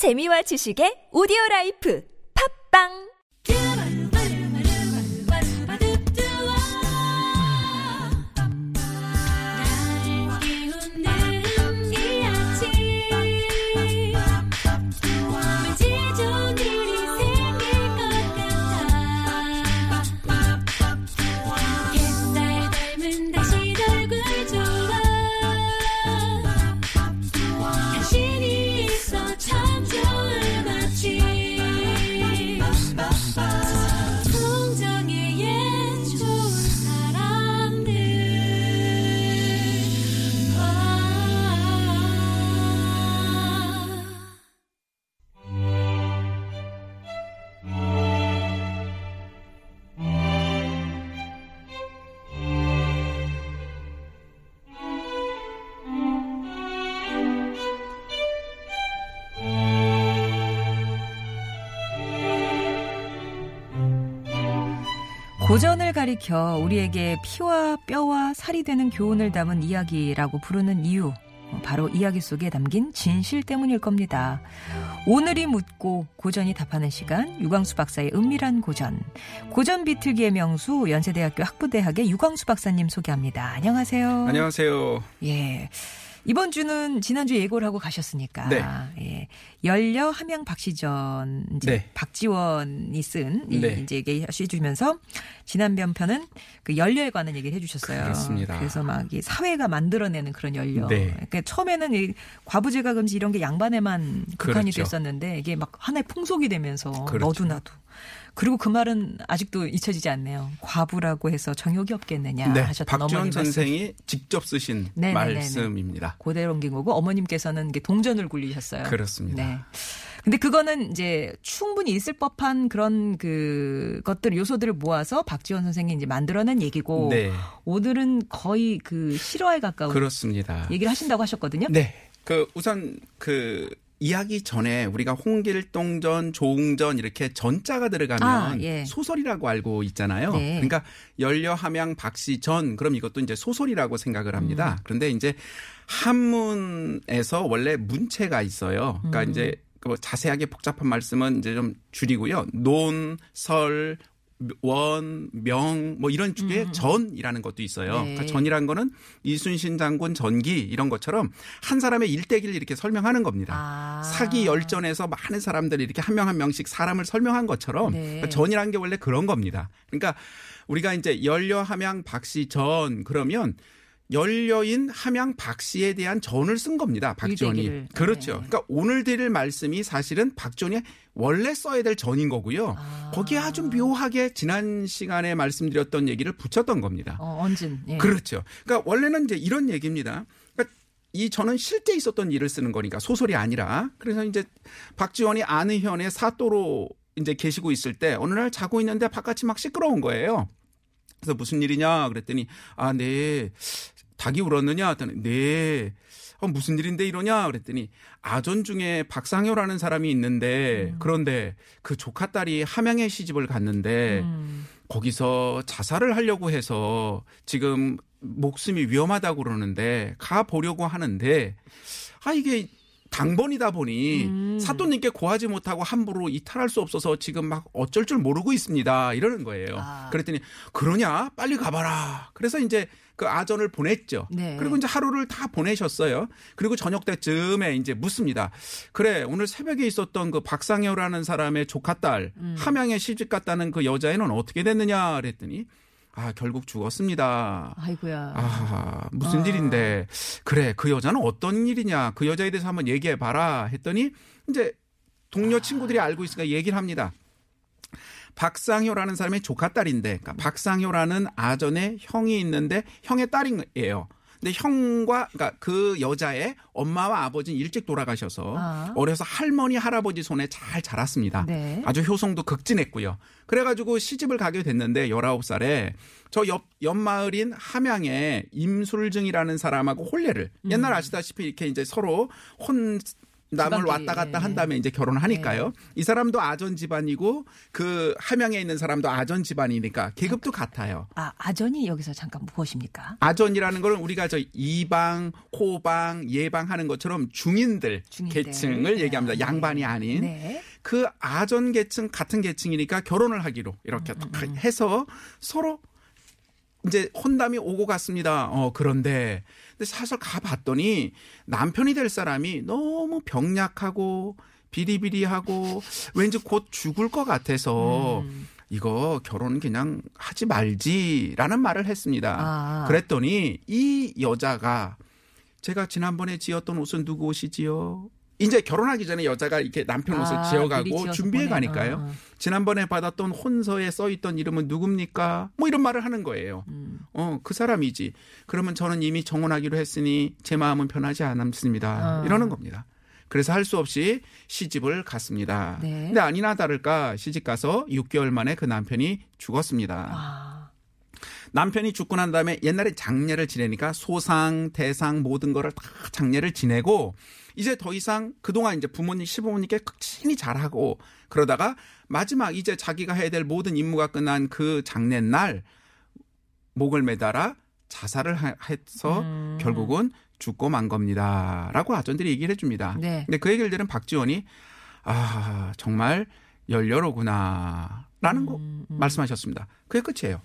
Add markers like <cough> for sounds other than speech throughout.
재미와 지식의 오디오 라이프. 팝빵 고전을 가리켜 우리에게 피와 뼈와 살이 되는 교훈을 담은 이야기라고 부르는 이유. 어, 바로 이야기 속에 담긴 진실 때문일 겁니다. 오늘이 묻고 고전이 답하는 시간, 유광수 박사의 은밀한 고전. 고전 비틀기의 명수, 연세대학교 학부대학의 유광수 박사님 소개합니다. 안녕하세요. 안녕하세요. 예. 이번 주는 지난주 예고를 하고 가셨으니까. 네. 예. 열려 함양 박시전 이제 네. 박지원이 쓴 이, 네. 이제 얘기 해 주면서 지난 편편은 그 연려에 관한 얘기를 해 주셨어요. 그렇습니다. 그래서 막이 사회가 만들어내는 그런 연려. 네. 그러니까 처음에는 이 과부제가 금지 이런 게 양반에만 국한이 그렇죠. 됐었는데 이게 막 하나의 풍속이 되면서 그렇죠. 너도 나도. 그리고 그 말은 아직도 잊혀지지 않네요. 과부라고 해서 정욕이 없겠느냐 네, 하셨던 박지원 말씀. 선생이 직접 쓰신 네네네네. 말씀입니다. 고대로 옮긴 거고 어머님께서는 동전을 굴리셨어요. 그렇습니다. 네. 근데 그거는 이제 충분히 있을 법한 그런 그 것들 요소들을 모아서 박지원 선생이 이제 만들어낸 얘기고 네, 오늘은 거의 그 실화에 가까운 그렇습니다. 얘기를 하신다고 하셨거든요. 네, 그 우선 그 이야기 전에 우리가 홍길동전, 조웅전 이렇게 전자가 들어가면 아, 예. 소설이라고 알고 있잖아요. 네. 그러니까 열려 함양 박시전 그럼 이것도 이제 소설이라고 생각을 합니다. 음. 그런데 이제 한문에서 원래 문체가 있어요. 그러니까 음. 이제 그 자세하게 복잡한 말씀은 이제 좀 줄이고요. 논, 설, 원, 명, 뭐 이런 쪽에 전이라는 것도 있어요. 음. 네. 그러니까 전이라는 거는 이순신 장군 전기 이런 것처럼 한 사람의 일대기를 이렇게 설명하는 겁니다. 아. 사기 열전에서 많은 사람들이 이렇게 한 명한 명씩 사람을 설명한 것처럼 네. 그러니까 전이라는 게 원래 그런 겁니다. 그러니까 우리가 이제 열려 함양 박씨 전 그러면 열려인 함양 박씨에 대한 전을 쓴 겁니다. 박지원이. 그렇죠. 네. 그러니까 오늘 드릴 말씀이 사실은 박지원이 원래 써야 될 전인 거고요. 아. 거기에 아주 묘하게 지난 시간에 말씀드렸던 얘기를 붙였던 겁니다. 어, 언진. 예. 그렇죠. 그러니까 원래는 이제 이런 얘기입니다. 그러니까 이 저는 실제 있었던 일을 쓰는 거니까 소설이 아니라 그래서 이제 박지원이 안의현의 사또로 이제 계시고 있을 때 어느 날 자고 있는데 바깥이 막 시끄러운 거예요. 그래서 무슨 일이냐 그랬더니 아, 네. 닭이 울었느냐 했더니 네. 어, 무슨 일인데 이러냐 그랬더니 아전 중에 박상효라는 사람이 있는데 그런데 그 조카 딸이 함양에 시집을 갔는데 음. 거기서 자살을 하려고 해서 지금 목숨이 위험하다고 그러는데 가 보려고 하는데 아 이게 당번이다 보니 음. 사또님께 고하지 못하고 함부로 이탈할 수 없어서 지금 막 어쩔 줄 모르고 있습니다. 이러는 거예요. 아. 그랬더니 그러냐 빨리 가봐라. 그래서 이제 그 아전을 보냈죠. 네. 그리고 이제 하루를 다 보내셨어요. 그리고 저녁 때쯤에 이제 묻습니다. 그래 오늘 새벽에 있었던 그 박상효라는 사람의 조카 딸 음. 함양에 시집 갔다는 그 여자애는 어떻게 됐느냐 그랬더니 아 결국 죽었습니다. 아이고야. 아 무슨 아. 일인데 그래 그 여자는 어떤 일이냐 그 여자에 대해서 한번 얘기해 봐라 했더니 이제 동료 아. 친구들이 알고 있으니까 얘기를 합니다. 박상효라는 사람의 조카 딸인데, 그러니까 박상효라는 아전의 형이 있는데 형의 딸이에요. 근데 형과 그러니까 그 여자의 엄마와 아버지는 일찍 돌아가셔서 아. 어려서 할머니 할아버지 손에 잘 자랐습니다. 네. 아주 효성도 극진했고요. 그래가지고 시집을 가게 됐는데 19살에 저 옆, 옆 마을인 함양에 임술증이라는 사람하고 혼례를 음. 옛날 아시다시피 이렇게 이제 서로 혼 남을 왔다 갔다 예. 한 다음에 이제 결혼을 하니까요. 이 사람도 아전 집안이고 그 함양에 있는 사람도 아전 집안이니까 계급도 같아요. 아, 아전이 여기서 잠깐 무엇입니까? 아전이라는 걸 우리가 저 이방, 호방, 예방 하는 것처럼 중인들, 중인들. 계층을 네. 얘기합니다. 양반이 아닌 네. 그 아전 계층 같은 계층이니까 결혼을 하기로 이렇게 음, 딱 해서 서로 이제 혼담이 오고 갔습니다. 어 그런데 근데 사실 가 봤더니 남편이 될 사람이 너무 병약하고 비리비리하고 왠지 곧 죽을 것 같아서 음. 이거 결혼 그냥 하지 말지라는 말을 했습니다. 아. 그랬더니 이 여자가 제가 지난번에 지었던 옷은 누구 옷이지요? 이제 결혼하기 전에 여자가 이렇게 남편 옷을 아, 지어가고 준비해. 가니까요. 어, 어. 지난번에 받았던 혼서에 써 있던 이름은 누굽니까? 뭐 이런 말을 하는 거예요. 음. 어, 그 사람이지. 그러면 저는 이미 정혼하기로 했으니 제 마음은 편하지 않습니다. 어. 이러는 겁니다. 그래서 할 수 없이 시집을 갔습니다. 네. 근데 아니나 다를까 시집 가서 6개월 만에 그 남편이 죽었습니다. 아, 남편이 죽고 난 다음에 옛날에 장례를 지내니까 소상, 대상 모든 거를 다 장례를 지내고 이제 더 이상 그동안 이제 부모님, 시부모님께 극진히 잘하고 그러다가 마지막 이제 자기가 해야 될 모든 임무가 끝난 그 장례 날 목을 매달아 자살을 하- 해서 음. 결국은 죽고 만 겁니다. 라고 아전들이 얘기를 해줍니다. 네. 근데 그 얘기를 들은 박지원이 아, 정말 열려로구나. 라는 거 음, 음. 말씀하셨습니다. 그게 끝이에요.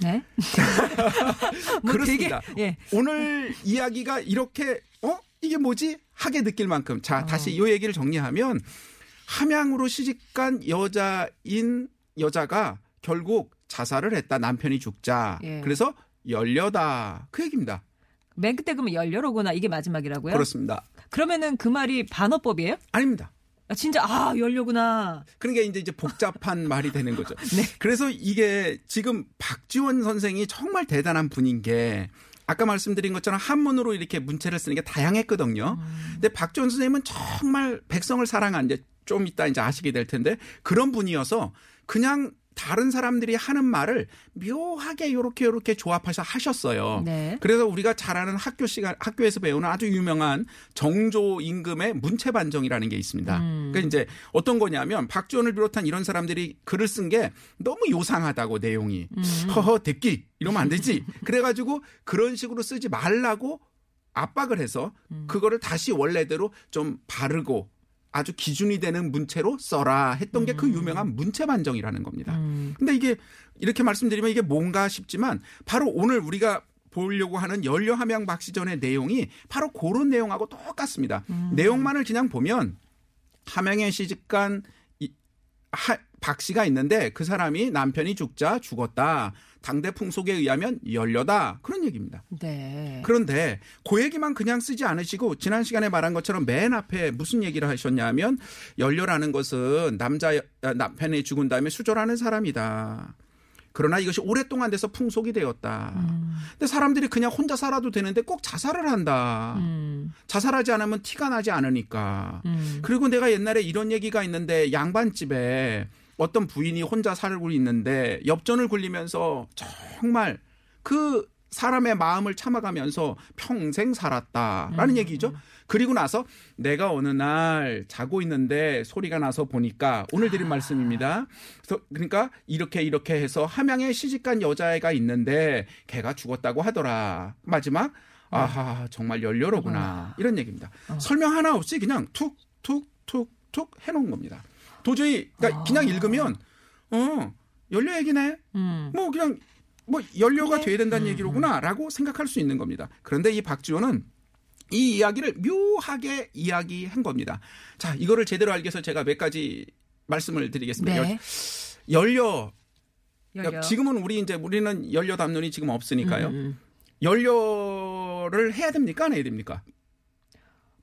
네. <laughs> 뭐 그렇습니다. 되게 예. 오늘 이야기가 이렇게 어 이게 뭐지 하게 느낄 만큼 자 어. 다시 이 얘기를 정리하면 함양으로 시집간 여자인 여자가 결국 자살을 했다 남편이 죽자 예. 그래서 열려다 그 얘기입니다 맨 끝에 그러면 열려로구나 이게 마지막이라고요? 그렇습니다 그러면은 그 말이 반어법이에요? 아닙니다 아, 진짜 아 열려구나. 그러니까 이제 이제 복잡한 <laughs> 말이 되는 거죠. 네. 그래서 이게 지금 박지원 선생이 정말 대단한 분인 게 아까 말씀드린 것처럼 한문으로 이렇게 문체를 쓰는 게 다양했거든요. 근데 박지원 선생님은 정말 백성을 사랑한 이제 좀 이따 이제 아시게 될 텐데 그런 분이어서 그냥 다른 사람들이 하는 말을 묘하게 요렇게 요렇게 조합해서 하셨어요. 네. 그래서 우리가 잘 아는 학교 시간 학교에서 배우는 아주 유명한 정조 임금의 문체 반정이라는 게 있습니다. 음. 그러니까 이제 어떤 거냐면 박지원을 비롯한 이런 사람들이 글을 쓴 게 너무 요상하다고 내용이 음. 허허 대끼 이러면 안 되지. <laughs> 그래가지고 그런 식으로 쓰지 말라고 압박을 해서 음. 그거를 다시 원래대로 좀 바르고 아주 기준이 되는 문체로 써라 했던 게그 유명한 문체 반정이라는 겁니다. 음. 근데 이게 이렇게 말씀드리면 이게 뭔가 싶지만 바로 오늘 우리가 보려고 하는 연료 함양 박시전의 내용이 바로 그런 내용하고 똑같습니다. 내용만을 그냥 보면 함양에 시집간 이- 하- 박 씨가 있는데 그 사람이 남편이 죽자 죽었다. 당대 풍 속에 의하면 열려다. 그런 얘기입니다. 네. 그런데 그 얘기만 그냥 쓰지 않으시고 지난 시간에 말한 것처럼 맨 앞에 무슨 얘기를 하셨냐면 연료라는 것은 남자 아, 남편이 죽은 다음에 수절하는 사람이다. 그러나 이것이 오랫동안 돼서 풍속이 되었다. 근데 사람들이 그냥 혼자 살아도 되는데 꼭 자살을 한다. 음. 자살하지 않으면 티가 나지 않으니까. 음. 그리고 내가 옛날에 이런 얘기가 있는데 양반집에 어떤 부인이 혼자 살고 있는데 엽전을 굴리면서 정말 그 사람의 마음을 참아가면서 평생 살았다라는 얘기죠. 그리고 나서 내가 어느 날 자고 있는데 소리가 나서 보니까 오늘 드린 말씀입니다. 그래서 그러니까 이렇게 이렇게 해서 함양에 시집간 여자애가 있는데 걔가 죽었다고 하더라. 마지막 아하 정말 열려로구나 이런 얘기입니다. 설명 하나 없이 그냥 툭툭툭툭 해놓은 겁니다. 도저히 그러니까 그냥 읽으면 어 연료 얘기네. 음. 뭐 그냥 뭐 연료가 돼야 된다는 얘기로구나라고 생각할 수 있는 겁니다. 그런데 이 박지원은 이 이야기를 묘하게 이야기한 겁니다. 자, 이거를 제대로 알기 위해서 제가 몇 가지 말씀을 드리겠습니다. 네. 열- 연료 열려. 그러니까 지금은 우리 이제 우리는 연료 담론이 지금 없으니까요. 음, 음. 연료를 해야 됩니까? 안 해야 됩니까?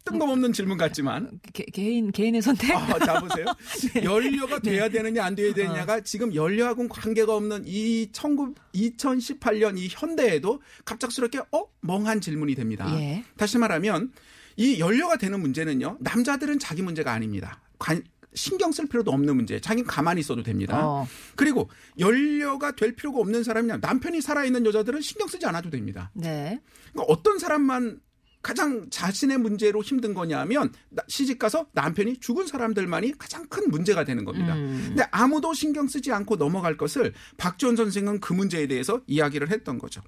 뜬금없는 질문 같지만 개, 개인 개인의 선택. 아, 자 보세요. <laughs> 네. 연료가 돼야 되느냐 안 돼야 되느냐가 지금 연료하고는 관계가 없는 이 19, 2018년 이 현대에도 갑작스럽게 어 멍한 질문이 됩니다. 예. 다시 말하면 이 연료가 되는 문제는요. 남자들은 자기 문제가 아닙니다. 관- 신경 쓸 필요도 없는 문제. 자기는 가만히 있어도 됩니다. 어. 그리고 연료가 될 필요가 없는 사람이냐 남편이 살아있는 여자들은 신경 쓰지 않아도 됩니다. 네. 그러니까 어떤 사람만 가장 자신의 문제로 힘든 거냐면 나- 시집 가서 남편이 죽은 사람들만이 가장 큰 문제가 되는 겁니다. 음. 근데 아무도 신경 쓰지 않고 넘어갈 것을 박지원 선생은 그 문제에 대해서 이야기를 했던 거죠.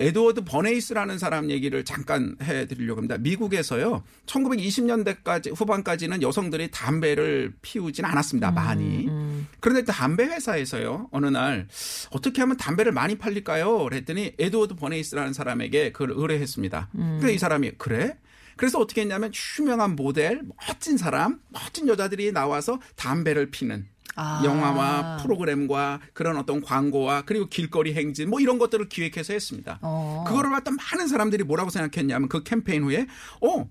에드워드 버네이스라는 사람 얘기를 잠깐 해드리려고 합니다. 미국에서요, 1920년대까지 후반까지는 여성들이 담배를 피우진 않았습니다. 많이. 그런데 담배 회사에서요, 어느 날 어떻게 하면 담배를 많이 팔릴까요? 그랬더니 에드워드 버네이스라는 사람에게 그걸 의뢰했습니다. 그래서 이 사람이 그래? 그래서 어떻게 했냐면 유명한 모델, 멋진 사람, 멋진 여자들이 나와서 담배를 피는 아. 영화와 프로그램과 그런 어떤 광고와 그리고 길거리 행진 뭐 이런 것들을 기획해서 했습니다. 어. 그거를 갖다 많은 사람들이 뭐라고 생각했냐면 그 캠페인 후에 어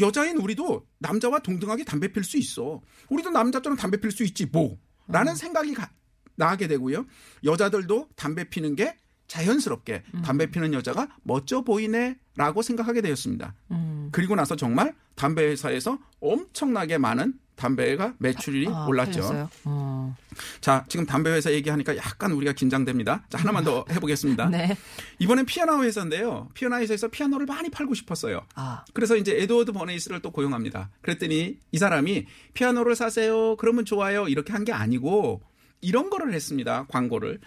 여자인 우리도 남자와 동등하게 담배 필 수 있어. 우리도 남자처럼 담배 필 수 있지 뭐. 라는 생각이 가- 나게 되고요. 여자들도 담배 피는 게 자연스럽게 담배 피는 여자가 멋져 보이네라고 생각하게 되었습니다. 음. 그리고 나서 정말 담배 회사에서 엄청나게 많은 담배가 매출이 아, 올랐죠. 어. 자, 지금 담배 회사 얘기하니까 약간 우리가 긴장됩니다. 자, 하나만 더 <laughs> 해보겠습니다. 네. 이번엔 피아노 회사인데요. 피아노 회사에서 피아노를 많이 팔고 싶었어요. 아. 그래서 이제 에드워드 버네이스를 또 고용합니다. 그랬더니 이 사람이 피아노를 사세요. 그러면 좋아요. 이렇게 한 게 아니고 이런 거를 했습니다. 광고를.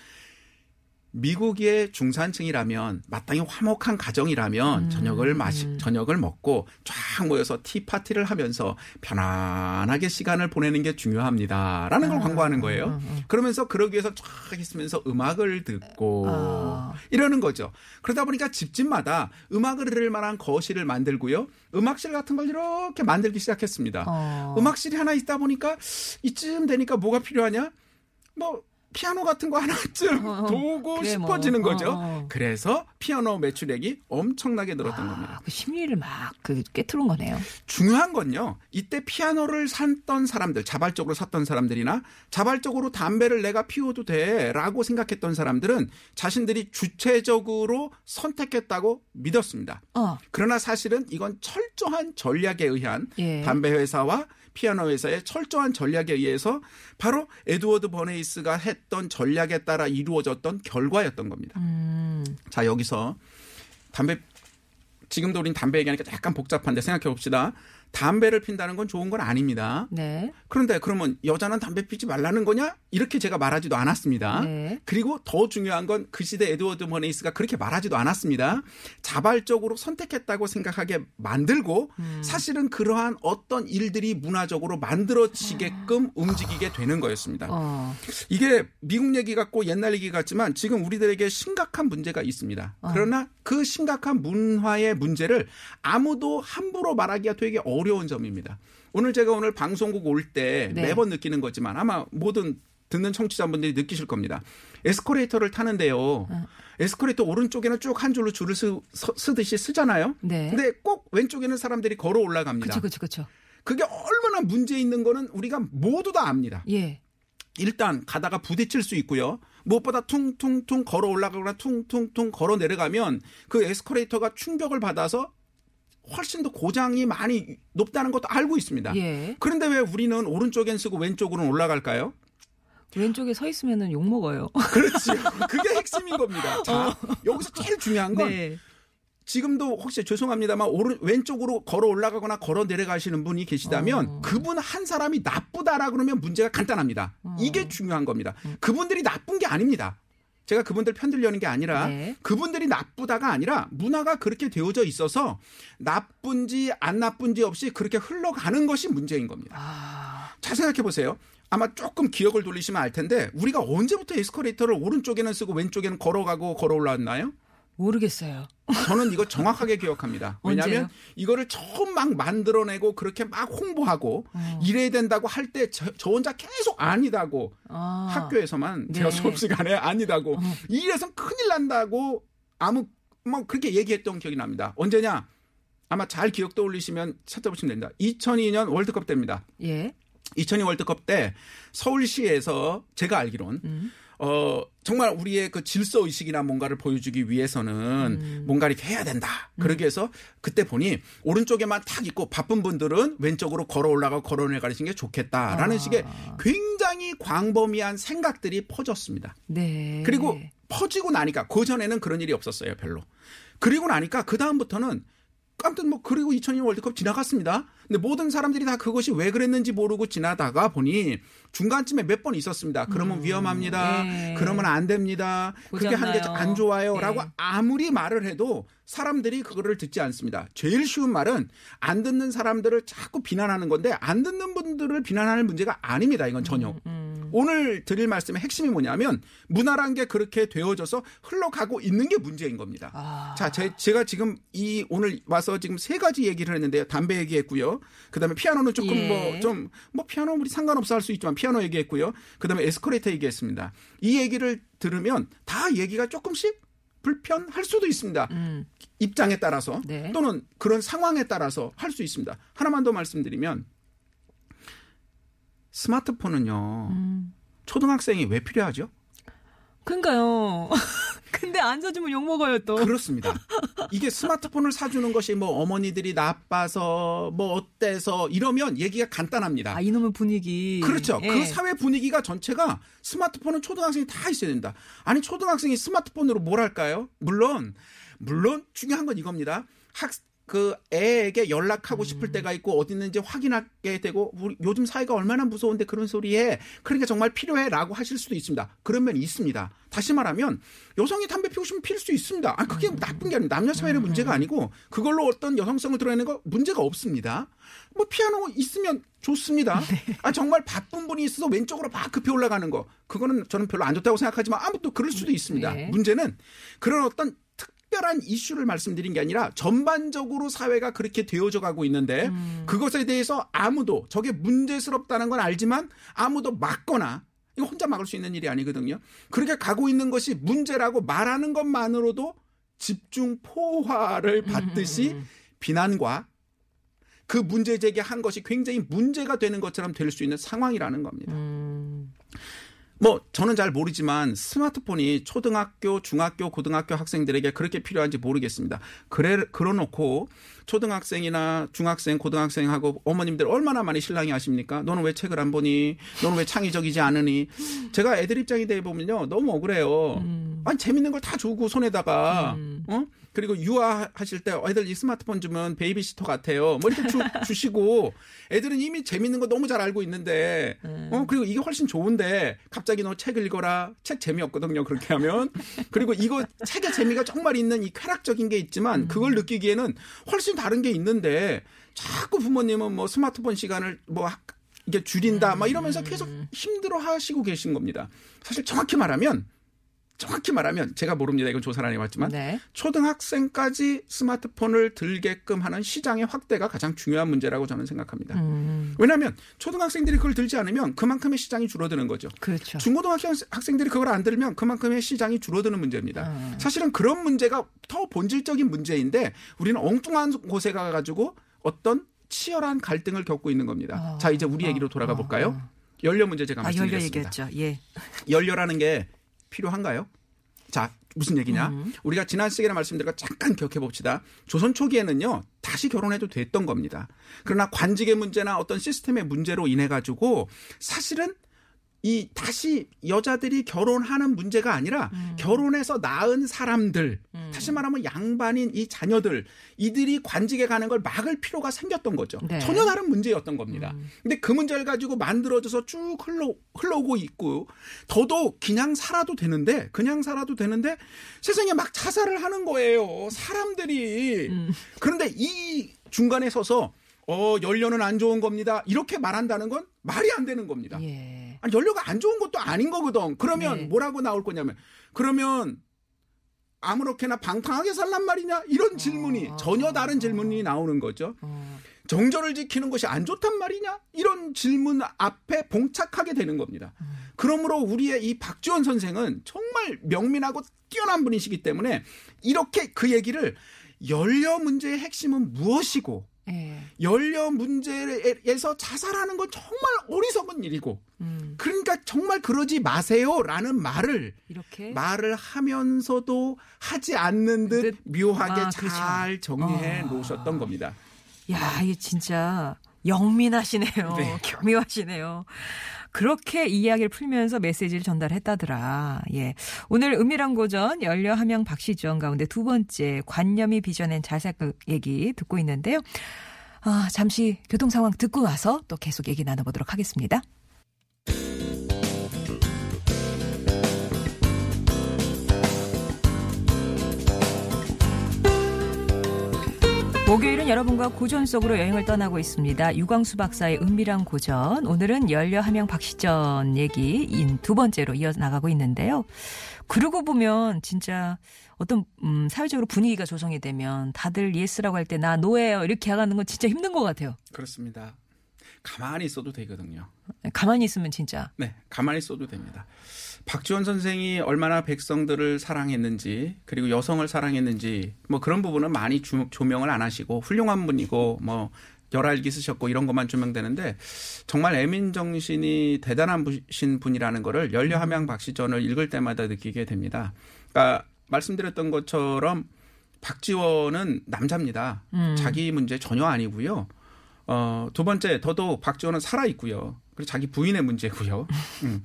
미국의 중산층이라면 마땅히 화목한 가정이라면 저녁을 마시 저녁을 먹고 쫙 모여서 티 파티를 하면서 편안하게 시간을 보내는 게 중요합니다라는 걸 광고하는 거예요. 그러면서 그러기 위해서 쫙 있으면서 음악을 듣고 아. 이러는 거죠. 그러다 보니까 집집마다 음악을 들을 만한 거실을 만들고요. 음악실 같은 걸 이렇게 만들기 시작했습니다. 어. 음악실이 하나 있다 보니까 이쯤 되니까 뭐가 필요하냐? 뭐 피아노 같은 거 하나쯤 도고 그래, 뭐. 싶어지는 거죠. 어, 어. 그래서 피아노 매출액이 엄청나게 늘었던 겁니다. 아, 그 심리를 막 그 깨트린 거네요. 중요한 건요. 이때 피아노를 샀던 사람들, 자발적으로 샀던 사람들이나 자발적으로 담배를 내가 피워도 돼라고 생각했던 사람들은 자신들이 주체적으로 선택했다고 믿었습니다. 어. 그러나 사실은 이건 철저한 전략에 의한 예. 담배 회사와 피아노 회사의 철저한 전략에 의해서 바로 에드워드 버네이스가 했던 전략에 따라 이루어졌던 결과였던 겁니다. 음. 자, 여기서 담배 지금도 우린 담배 얘기하니까 약간 복잡한데 생각해 봅시다. 담배를 핀다는 건 좋은 건 아닙니다. 네. 그런데 그러면 여자는 담배 피지 말라는 거냐? 이렇게 제가 말하지도 않았습니다. 네. 그리고 더 중요한 건 그 시대 에드워드 버네이스가 그렇게 말하지도 않았습니다. 자발적으로 선택했다고 생각하게 만들고 음. 사실은 그러한 어떤 일들이 문화적으로 만들어지게끔 움직이게 되는 거였습니다. 어. 이게 미국 얘기 같고 옛날 얘기 같지만 지금 우리들에게 심각한 문제가 있습니다. 그러나 그 심각한 문화의 문제를 아무도 함부로 말하기가 되게 어려 운 점입니다. 오늘 제가 오늘 방송국 올때 네. 매번 느끼는 거지만 아마 모든 듣는 청취자분들이 느끼실 겁니다. 에스컬레이터를 타는데요. 에스컬레이터 오른쪽에는 쭉 한 줄로 줄을 쓰, 듯이 쓰잖아요. 네. 근데 꼭 왼쪽에는 사람들이 걸어 올라갑니다. 그쵸, 그쵸. 그게 얼마나 문제 있는 거는 우리가 모두 다 압니다. 예. 일단 가다가 부딪힐 수 있고요. 무엇보다 퉁퉁퉁 걸어 올라가거나 퉁퉁퉁 걸어 내려가면 그 에스컬레이터가 충격을 받아서 훨씬 더 고장이 많이 높다는 것도 알고 있습니다. 예. 그런데 왜 우리는 오른쪽엔 쓰고 왼쪽으로는 올라갈까요? 왼쪽에 서 있으면은 욕 먹어요. <laughs> 그렇지요. 그게 핵심인 겁니다. 자, 여기서 제일 중요한 건 네. 지금도 혹시 죄송합니다만 오른 왼쪽으로 걸어 올라가거나 걸어 내려가시는 분이 계시다면 어. 그분 한 사람이 나쁘다라 그러면 문제가 간단합니다. 어. 이게 중요한 겁니다. 음. 그분들이 나쁜 게 아닙니다. 제가 그분들 편들려는 게 아니라 네. 그분들이 나쁘다가 아니라 문화가 그렇게 되어져 있어서 나쁜지 안 나쁜지 없이 그렇게 흘러가는 것이 문제인 겁니다. 아. 잘 생각해 보세요. 아마 조금 기억을 돌리시면 알 텐데 우리가 언제부터 에스컬레이터를 오른쪽에는 쓰고 왼쪽에는 걸어가고 걸어 올라왔나요? 모르겠어요. 저는 이거 정확하게 기억합니다. <laughs> 왜냐하면? 이거를 처음 막 만들어내고 그렇게 막 홍보하고 어. 이래야 된다고 할 때 저 혼자 계속 아니다고 아. 학교에서만 네. 제가 수업 시간에 아니다고 이래서 큰일 난다고 아무 뭐 그렇게 얘기했던 기억이 납니다. 언제냐? 아마 잘 기억 떠올리시면 찾아보시면 됩니다. 2002년 월드컵 때입니다. 예. 2002 월드컵 때 서울시에서 제가 알기론 음. 어 정말 우리의 그 질서 의식이나 뭔가를 보여주기 위해서는 음. 뭔가 이렇게 해야 된다. 그러기 위해서 그때 보니 오른쪽에만 탁 있고 바쁜 분들은 왼쪽으로 걸어 올라가 걸어 내가시는 게 좋겠다라는 아. 식의 굉장히 광범위한 생각들이 퍼졌습니다. 네. 그리고 퍼지고 나니까 그 전에는 그런 일이 없었어요, 별로. 그리고 나니까 그 다음부터는 깜짝 뭐 그리고 2002년 월드컵 지나갔습니다. 근데 모든 사람들이 다 그것이 왜 그랬는지 모르고 지나다가 보니 중간쯤에 몇 번 있었습니다. 그러면 위험합니다. 예. 그러면 안 됩니다. 그렇게 하는 게 보셨나요? 안 좋아요라고 예. 아무리 말을 해도 사람들이 그거를 듣지 않습니다. 제일 쉬운 말은 안 듣는 사람들을 자꾸 비난하는 건데 안 듣는 분들을 비난하는 문제가 아닙니다. 이건 전혀. 음, 오늘 드릴 말씀의 핵심이 뭐냐면 문화란 게 그렇게 되어져서 흘러가고 있는 게 문제인 겁니다. 아. 자, 제, 제가 지금 이 오늘 와서 지금 세 가지 얘기를 했는데요. 담배 얘기했고요. 그다음에 피아노는 조금 예. 뭐좀뭐 피아노 우리 상관없어 할 수 있지만 피아노 얘기했고요. 그다음에 에스컬레이터 얘기했습니다. 이 얘기를 들으면 다 얘기가 조금씩 불편할 수도 있습니다. 음. 입장에 따라서 네. 또는 그런 상황에 따라서 할 수 있습니다. 하나만 더 말씀드리면 스마트폰은요. 음. 초등학생이 왜 필요하죠? 그러니까요. <laughs> 근데 안 사주면 욕 먹어요 또. 그렇습니다. 이게 스마트폰을 사주는 것이 뭐 어머니들이 나빠서 뭐 어때서 이러면 얘기가 간단합니다. 아 이놈의 분위기. 그렇죠. 예. 그 사회 분위기가 전체가 스마트폰은 초등학생이 다 있어야 된다. 아니 초등학생이 스마트폰으로 뭘 할까요? 물론 물론 중요한 건 이겁니다. 학 그 애에게 연락하고 싶을 때가 있고 어디 있는지 확인하게 되고 우리 요즘 사회가 얼마나 무서운데 그런 소리에 그러니까 정말 필요해라고 하실 수도 있습니다. 그런 면이 있습니다. 다시 말하면 여성이 담배 피우고 싶으면 피울 수 있습니다. 아 그게 나쁜 게 아니고 남녀 사회의 문제가 아니고 그걸로 어떤 여성성을 드러내는 거 문제가 없습니다. 뭐 피아노 있으면 좋습니다. 아 정말 바쁜 분이 있어서 왼쪽으로 막 급히 올라가는 거 그거는 저는 별로 안 좋다고 생각하지만 아무튼 그럴 수도 있습니다. 네. 문제는 그런 어떤 특별한 이슈를 말씀드린 게 아니라 전반적으로 사회가 그렇게 되어져 가고 있는데 그것에 대해서 아무도 저게 문제스럽다는 건 알지만 아무도 막거나 이거 혼자 막을 수 있는 일이 아니거든요. 그렇게 가고 있는 것이 문제라고 말하는 것만으로도 집중 포화를 받듯이 비난과 그 문제 제기한 것이 굉장히 문제가 되는 것처럼 될 수 있는 상황이라는 겁니다. 음. 뭐 저는 잘 모르지만 스마트폰이 초등학교, 중학교, 고등학교 학생들에게 그렇게 필요한지 모르겠습니다. 그래 그러놓고 초등학생이나 중학생, 고등학생하고 어머님들 얼마나 많이 실랑이 하십니까? 너는 왜 책을 안 보니? 너는 왜 창의적이지 않으니? 제가 애들 입장이 돼 보면요 너무 억울해요. 아니 재밌는 걸 다 주고 손에다가 어 그리고 유아하실 때 애들 이 스마트폰 주면 베이비시터 같아요. 뭐 이렇게 주, <laughs> 주시고 애들은 이미 재밌는 거 너무 잘 알고 있는데 어 그리고 이게 훨씬 좋은데 갑자기 너 책 읽어라. 책 재미없거든요 그렇게 하면. 그리고 이거 책의 재미가 정말 있는 이 쾌락적인 게 있지만 그걸 느끼기에는 훨씬 다른 게 있는데 자꾸 부모님은 뭐 스마트폰 시간을 뭐 학- 이게 줄인다 막 이러면서 계속 힘들어 하시고 계신 겁니다. 사실 정확히 말하면 정확히 말하면 제가 모릅니다. 이건 조사를 안 해봤지만 네. 초등학생까지 스마트폰을 들게끔 하는 시장의 확대가 가장 중요한 문제라고 저는 생각합니다. 음. 왜냐하면 초등학생들이 그걸 들지 않으면 그만큼의 시장이 줄어드는 거죠. 그렇죠. 중고등학교 학생들이 그걸 안 들으면 그만큼의 시장이 줄어드는 문제입니다. 음. 사실은 그런 문제가 더 본질적인 문제인데 우리는 엉뚱한 곳에 가가지고 어떤 치열한 갈등을 겪고 있는 겁니다. 어, 자 이제 우리 어, 얘기로 돌아가 어, 볼까요? 어. 연료 문제 제가 아 말씀드렸습니다. 얘기했죠. 예. 연료라는 게 필요한가요? 자, 무슨 얘기냐? 음. 우리가 지난 시간에 말씀드린 거 잠깐 기억해 봅시다. 조선 초기에는요, 다시 결혼해도 됐던 겁니다. 그러나 관직의 문제나 어떤 시스템의 문제로 인해 가지고 사실은 이 다시 여자들이 결혼하는 문제가 아니라 음. 결혼해서 낳은 사람들, 다시 말하면 양반인 이 자녀들, 이들이 관직에 가는 걸 막을 필요가 생겼던 거죠. 네. 전혀 다른 문제였던 겁니다. 근데 그 문제를 가지고 만들어져서 쭉 흘러, 흘러오고 있고, 더더욱 그냥 살아도 되는데, 그냥 살아도 되는데, 세상에 막 자살을 하는 거예요. 사람들이. 그런데 이 중간에 서서, 어, 연료는 안 좋은 겁니다. 이렇게 말한다는 건 말이 안 되는 겁니다. 예. 아니, 연료가 안 좋은 것도 아닌 거거든. 그러면 네. 뭐라고 나올 거냐면, 그러면 아무렇게나 방탕하게 살란 말이냐? 이런 질문이 어. 전혀 다른 질문이 나오는 거죠. 어. 정절을 지키는 것이 안 좋단 말이냐? 이런 질문 앞에 봉착하게 되는 겁니다. 음. 그러므로 우리의 이 박지원 선생은 정말 명민하고 뛰어난 분이시기 때문에 이렇게 그 얘기를 연료 문제의 핵심은 무엇이고 예. 연료 문제에서 자살하는 건 정말 어리석은 일이고 음. 정말 그러지 마세요라는 말을 이렇게 말을 하면서도 하지 않는 듯 듯. 묘하게 아, 잘 그렇죠. 정리해 어. 놓으셨던 겁니다. 야, 이 진짜 영민하시네요. 네. <laughs> 교묘하시네요. 그렇게 이야기를 풀면서 메시지를 전달했다더라. 예. 오늘 은밀한 고전 연려 함양 박시전 가운데 두 번째 관념이 빚어낸 자색 얘기 듣고 있는데요. 아, 잠시 교통 상황 듣고 와서 또 계속 얘기 나눠보도록 하겠습니다. 목요일은 여러분과 고전 속으로 여행을 떠나고 있습니다. 유광수 박사의 은밀한 고전. 오늘은 열녀 함양 박씨전 얘기인 두 번째로 이어나가고 있는데요. 그러고 보면 진짜 어떤 음, 사회적으로 분위기가 조성이 되면 다들 yes라고 할 때 나 no예요 이렇게 하는 건 진짜 힘든 것 같아요. 그렇습니다. 가만히 있어도 되거든요. 가만히 있으면 진짜. 네, 가만히 있어도 됩니다. 박지원 선생이 얼마나 백성들을 사랑했는지 그리고 여성을 사랑했는지 뭐 그런 부분은 많이 주- 조명을 안 하시고 훌륭한 분이고 뭐 열알기 쓰셨고 이런 것만 조명되는데 정말 애민 정신이 대단한 분신 분이라는 거를 연려함양 박시전을 읽을 때마다 느끼게 됩니다. 그러니까 말씀드렸던 것처럼 박지원은 남자입니다. 자기 문제 전혀 아니고요. 어, 두 번째, 더더욱 박지원은 살아 있고요. 그리고 자기 부인의 문제고요. <laughs> 음.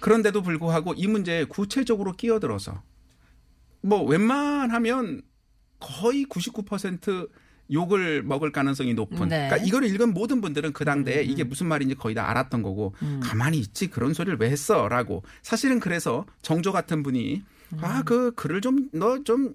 그런데도 불구하고 이 문제에 구체적으로 끼어들어서 뭐 웬만하면 거의 99% 욕을 먹을 가능성이 높은. 네. 그러니까 이걸 읽은 모든 분들은 그 당대에 이게 무슨 말인지 거의 다 알았던 거고 가만히 있지 그런 소리를 왜 했어라고. 사실은 그래서 정조 같은 분이 아 그 글을 좀 너 좀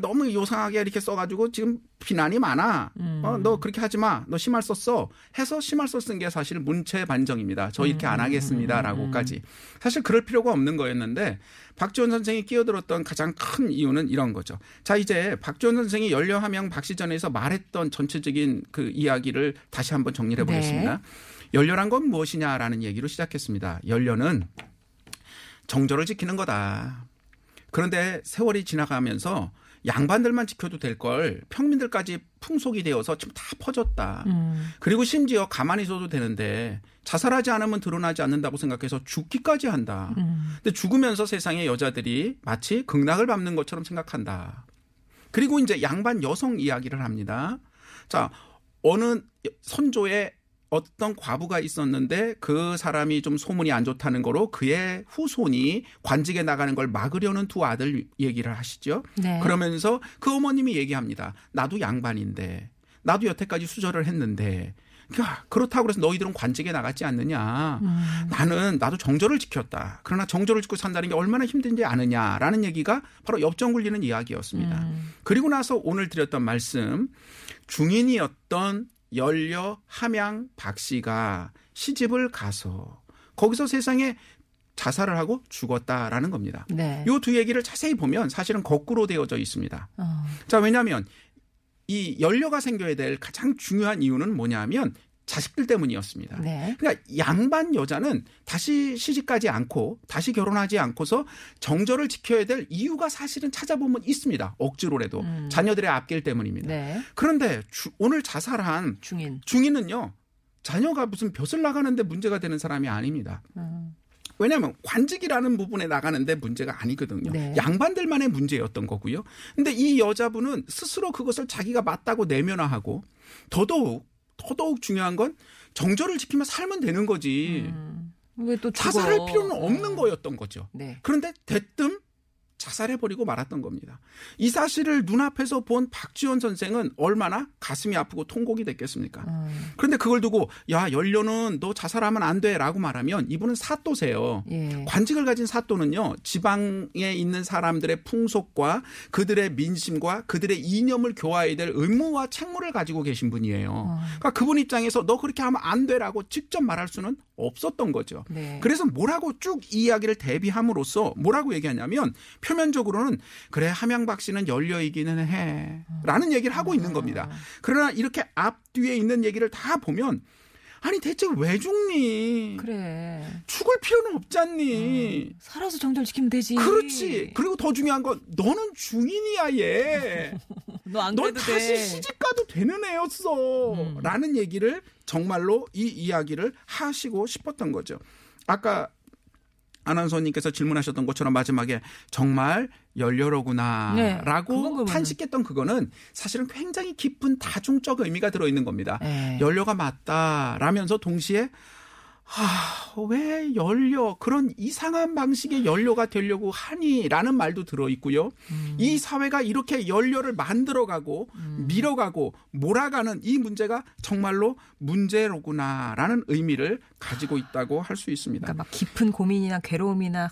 너무 요상하게 이렇게 써가지고 지금 비난이 많아. 어, 너 그렇게 하지 마. 너 심할 썼어. 해서 심할 썼은 게 사실 문체 반정입니다. 저 이렇게 안 하겠습니다 라고까지. 사실 그럴 필요가 없는 거였는데 박지원 선생이 끼어들었던 가장 큰 이유는 이런 거죠. 자 이제 박지원 선생이 연려함양 박시전에서 말했던 전체적인 그 이야기를 다시 한번 정리해 보겠습니다. 연려란 건 무엇이냐라는 얘기로 시작했습니다. 연려는 정조를 지키는 거다. 그런데 세월이 지나가면서 양반들만 지켜도 될 걸 평민들까지 풍속이 되어서 지금 다 퍼졌다. 그리고 심지어 가만히 있어도 되는데 자살하지 않으면 드러나지 않는다고 생각해서 죽기까지 한다. 근데 죽으면서 세상의 여자들이 마치 극락을 밟는 것처럼 생각한다. 그리고 이제 양반 여성 이야기를 합니다. 자, 어느 선조의 어떤 과부가 있었는데 그 사람이 좀 소문이 안 좋다는 거로 그의 후손이 관직에 나가는 걸 막으려는 두 아들 얘기를 하시죠. 네. 그러면서 그 어머님이 얘기합니다. 나도 양반인데 나도 여태까지 수절을 했는데 그러니까 그렇다고 그래서 너희들은 관직에 나갔지 않느냐. 나는 나도 정조를 지켰다. 그러나 정조를 지고 산다는 게 얼마나 힘든지 아느냐라는 얘기가 바로 엽전 굴리는 이야기였습니다. 그리고 나서 오늘 드렸던 말씀 중인이었던 연려 함양 박 씨가 시집을 가서 거기서 세상에 자살을 하고 죽었다라는 겁니다. 네. 요두 얘기를 자세히 보면 사실은 거꾸로 되어져 있습니다. 어. 자, 왜냐하면 이 연료가 생겨야 될 가장 중요한 이유는 뭐냐면 자식들 때문이었습니다. 네. 그러니까 양반 여자는 다시 시집가지 않고 다시 결혼하지 않고서 정절을 지켜야 될 이유가 사실은 찾아보면 있습니다. 억지로라도 자녀들의 앞길 때문입니다. 음. 네. 그런데 주- 오늘 자살한 중인. 중인은요 자녀가 무슨 벼슬 나가는데 문제가 되는 사람이 아닙니다. 음. 왜냐하면 관직이라는 부분에 나가는데 문제가 아니거든요. 네. 양반들만의 문제였던 거고요. 근데 이 여자분은 스스로 그것을 자기가 맞다고 내면화하고 더더욱 더더욱 중요한 건 정절을 지키며 살면 되는 거지. 왜또 죽어? 자살할 필요는 없는 거였던 거죠. 네. 그런데 대뜸 자살해버리고 말았던 겁니다. 이 사실을 눈앞에서 본 박지원 선생은 얼마나 가슴이 아프고 통곡이 됐겠습니까? 그런데 그걸 두고 야 연료는 너 자살하면 안 돼라고 말하면 이분은 사또세요. 예. 관직을 가진 사또는요 지방에 있는 사람들의 풍속과 그들의 민심과 그들의 이념을 교화해야 될 의무와 책무를 가지고 계신 분이에요. 그러니까 그분 입장에서 너 그렇게 하면 안 돼라고 직접 말할 수는 없었던 거죠. 네. 그래서 뭐라고 쭉이 이야기를 대비함으로써 뭐라고 얘기하냐면 표면적으로는 그래 함양박 씨는 열려이기는 해라는 얘기를 하고 있는 겁니다. 그러나 이렇게 앞뒤에 있는 얘기를 다 보면 아니 대체 왜 죽니? 그래. 죽을 필요는 없잖니. 살아서 정절 지키면 되지. 그렇지. 그리고 더 중요한 건 너는 중인이야 얘. <laughs> 너안 넌 그래도 다시 돼. 시집 가도 되는 애였어. 라는 얘기를 정말로 이 이야기를 하시고 싶었던 거죠. 아까 아나운서님께서 질문하셨던 것처럼 마지막에 정말 열려로구나 네, 라고 탄식했던 그거는 사실은 굉장히 깊은 다중적 의미가 들어있는 겁니다. 네. 연료가 맞다라면서 동시에 아, 왜 연료, 그런 이상한 방식의 연료가 되려고 하니? 라는 말도 들어 있고요. 이 사회가 이렇게 연료를 만들어가고, 밀어가고, 몰아가는 이 문제가 정말로 문제로구나, 라는 의미를 가지고 있다고 할 수 있습니다. 그러니까 막 깊은 고민이나 괴로움이나 하,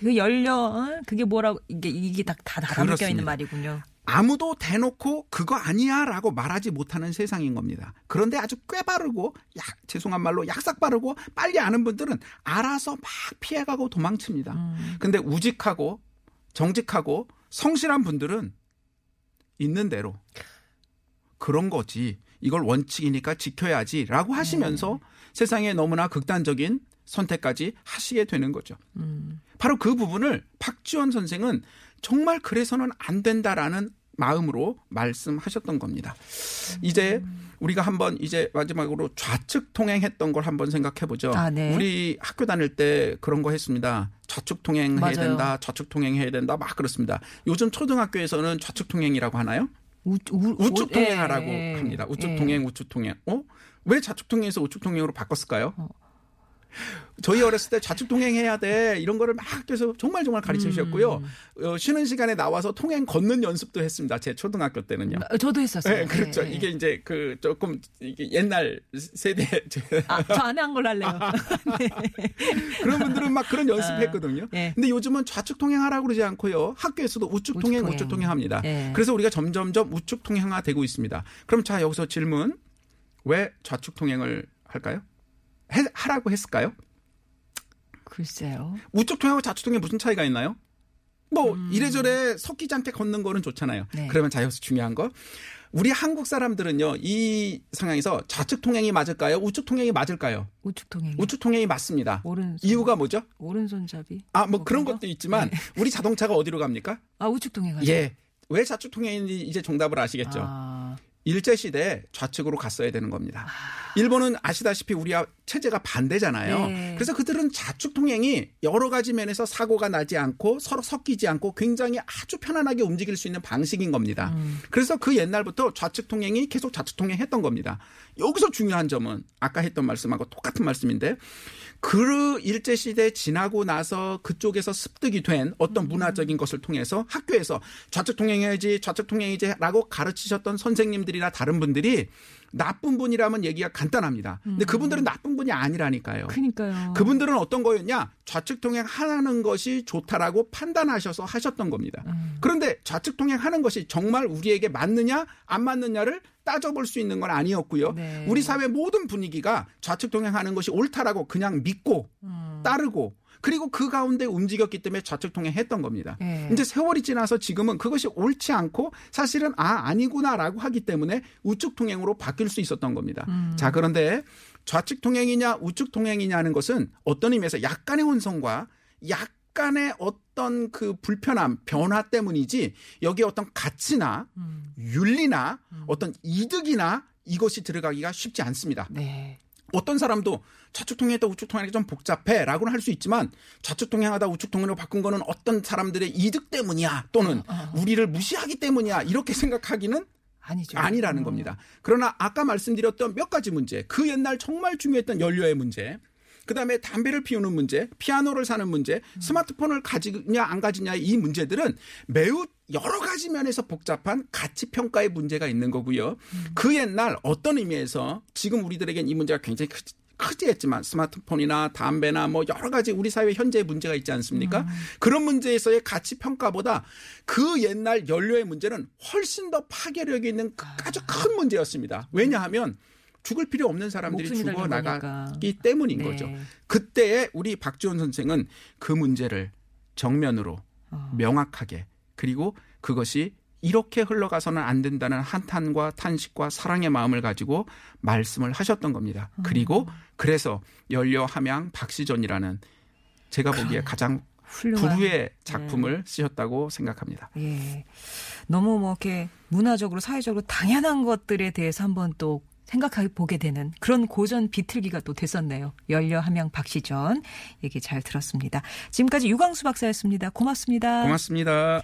이거 열려 어? 그게 뭐라고 이게 이게 다, 다 담겨. 있는 말이군요. 아무도 대놓고 그거 아니야 라고 말하지 못하는 세상인 겁니다. 그런데 아주 꽤 바르고, 약, 죄송한 말로 약삭 바르고 빨리 아는 분들은 알아서 막 피해가고 도망칩니다. 근데 우직하고 정직하고 성실한 분들은 있는 대로 그런 거지. 이걸 원칙이니까 지켜야지 라고 하시면서 세상에 너무나 극단적인 선택까지 하시게 되는 거죠. 바로 그 부분을 박지원 선생은 정말 그래서는 안 된다라는 마음으로 말씀하셨던 겁니다. 이제 우리가 한번 이제 마지막으로 좌측 통행했던 걸 한번 생각해 보죠. 아, 네. 우리 학교 다닐 때 그런 거 했습니다. 좌측 통행해야. 된다. 좌측 통행해야 된다. 막 그렇습니다. 요즘 초등학교에서는 좌측 통행이라고 하나요? 우, 우, 우측 우- 통행하라고 예, 예, 합니다. 우측 예. 통행, 우측 통행. 어? 왜 좌측 통행에서 우측 통행으로 바꿨을까요? 어. 저희 어렸을 때 좌측 통행해야 돼 이런 거를 막 해서 정말 정말 가르쳐 주셨고요. 음. 어, 쉬는 시간에 나와서 통행 걷는 연습도 했습니다. 제 초등학교 때는요. 어, 저도 했었어요. 네, 그렇죠. 예, 예. 이게 이제 그 조금 이게 옛날 세대 아, 저 안 한 걸로 할래요. <laughs> <laughs> 그런 분들은 막 그런 연습했거든요. 예. 근데 요즘은 좌측 통행하라고 그러지 않고요. 학교에서도 우측 우측 통행, 통행. 우측 통행합니다. 예. 그래서 우리가 점점점 우측 통행화되고 있습니다. 그럼 자 여기서 질문 왜 좌측 통행을 할까요? 해- 하라고 했을까요? 글쎄요. 우측 통행하고 좌측 통행 무슨 차이가 있나요? 뭐 이래저래 섞이지 않게 걷는 거는 좋잖아요. 네. 그러면 자 여기서 중요한 거 우리 한국 사람들은요 이 상황에서 좌측 통행이 맞을까요? 우측 통행이 맞을까요? 우측 통행. 우측 통행이 맞습니다. 오른손. 이유가 뭐죠? 오른손잡이. 아뭐 그런 그런가? 것도 있지만 네. 우리 자동차가 어디로 갑니까? 아 우측 통행하죠. 예. 왜 좌측 통행인지 이제 정답을 아시겠죠? 아, 일제 시대 좌측으로 갔어야 되는 겁니다. 일본은 아시다시피 우리와 체제가 반대잖아요. 네. 그래서 그들은 좌측 통행이 여러 가지 면에서 사고가 나지 않고 서로 섞이지 않고 굉장히 아주 편안하게 움직일 수 있는 방식인 겁니다. 그래서 그 옛날부터 좌측 통행이 계속 좌측 통행했던 겁니다. 여기서 중요한 점은 아까 했던 말씀하고 똑같은 말씀인데 그 일제 시대 지나고 나서 그쪽에서 습득이 된 어떤 문화적인 것을 통해서 학교에서 좌측 통행해야지 좌측 통행이지라고 가르치셨던 선생님들이나 다른 분들이 나쁜 분이라면 얘기가 간단합니다. 근데 그분들은 나쁜 분이 아니라니까요. 그니까요. 그분들은 어떤 거였냐? 좌측 통행 하는 것이 좋다라고 판단하셔서 하셨던 겁니다. 그런데 좌측 통행하는 것이 정말 우리에게 맞느냐 안 맞느냐를 따져볼 수 있는 건 아니었고요. 네. 우리 사회 모든 분위기가 좌측 통행하는 것이 옳다라고 그냥 믿고 음. 따르고 그리고 그 가운데 움직였기 때문에 좌측 통행했던 겁니다. 네. 이제 세월이 지나서 지금은 그것이 옳지 않고 사실은 아 아니구나라고 하기 때문에 우측 통행으로 바뀔 수 있었던 겁니다. 음. 자 그런데 좌측 통행이냐 우측 통행이냐는 것은 어떤 의미에서 약간의 혼선과 약간의 어떤 그 불편함 변화 때문이지 여기에 어떤 가치나 음. 윤리나 어떤 이득이나 이것이 들어가기가 쉽지 않습니다. 네. 어떤 사람도 좌측 통행했다 우측 통행하기 좀 복잡해라고는 할 수 있지만 좌측 통행하다 우측 통행으로 바꾼 거는 어떤 사람들의 이득 때문이야 또는 우리를 무시하기 때문이야 이렇게 생각하기는 아니죠. 아니라는 어. 겁니다. 그러나 아까 말씀드렸던 몇 가지 문제, 그 옛날 정말 중요했던 연료의 문제, 그 다음에 담배를 피우는 문제, 피아노를 사는 문제, 스마트폰을 가지냐 안 가지냐의 이 문제들은 매우 여러 가지 면에서 복잡한 가치 평가의 문제가 있는 거고요. 그 옛날 어떤 의미에서 지금 우리들에겐 이 문제가 굉장히 크, 크지 했지만 스마트폰이나 담배나 뭐 여러 가지 우리 사회 현재의 문제가 있지 않습니까? 그런 문제에서의 가치 평가보다 그 옛날 연료의 문제는 훨씬 더 파괴력이 있는 그 아주 큰 문제였습니다. 왜냐하면 죽을 필요 없는 사람들이 죽어 나가기 때문인 네. 거죠. 그때에 우리 박지원 선생은 그 문제를 정면으로 어. 명확하게 그리고 그것이 이렇게 흘러가서는 안 된다는 한탄과 탄식과 사랑의 마음을 가지고 말씀을 하셨던 겁니다. 음. 그리고 그래서 연려 함양 박시전이라는 제가 보기에 가장 훌륭한. 부류의 작품을 쓰셨다고 생각합니다. 예. 너무 뭐 이렇게 문화적으로 사회적으로 당연한 것들에 대해서 한번 또 생각해 보게 되는 그런 고전 비틀기가 또 됐었네요. 연려 함양 박시전 얘기 잘 들었습니다. 지금까지 유광수 박사였습니다. 고맙습니다. 고맙습니다.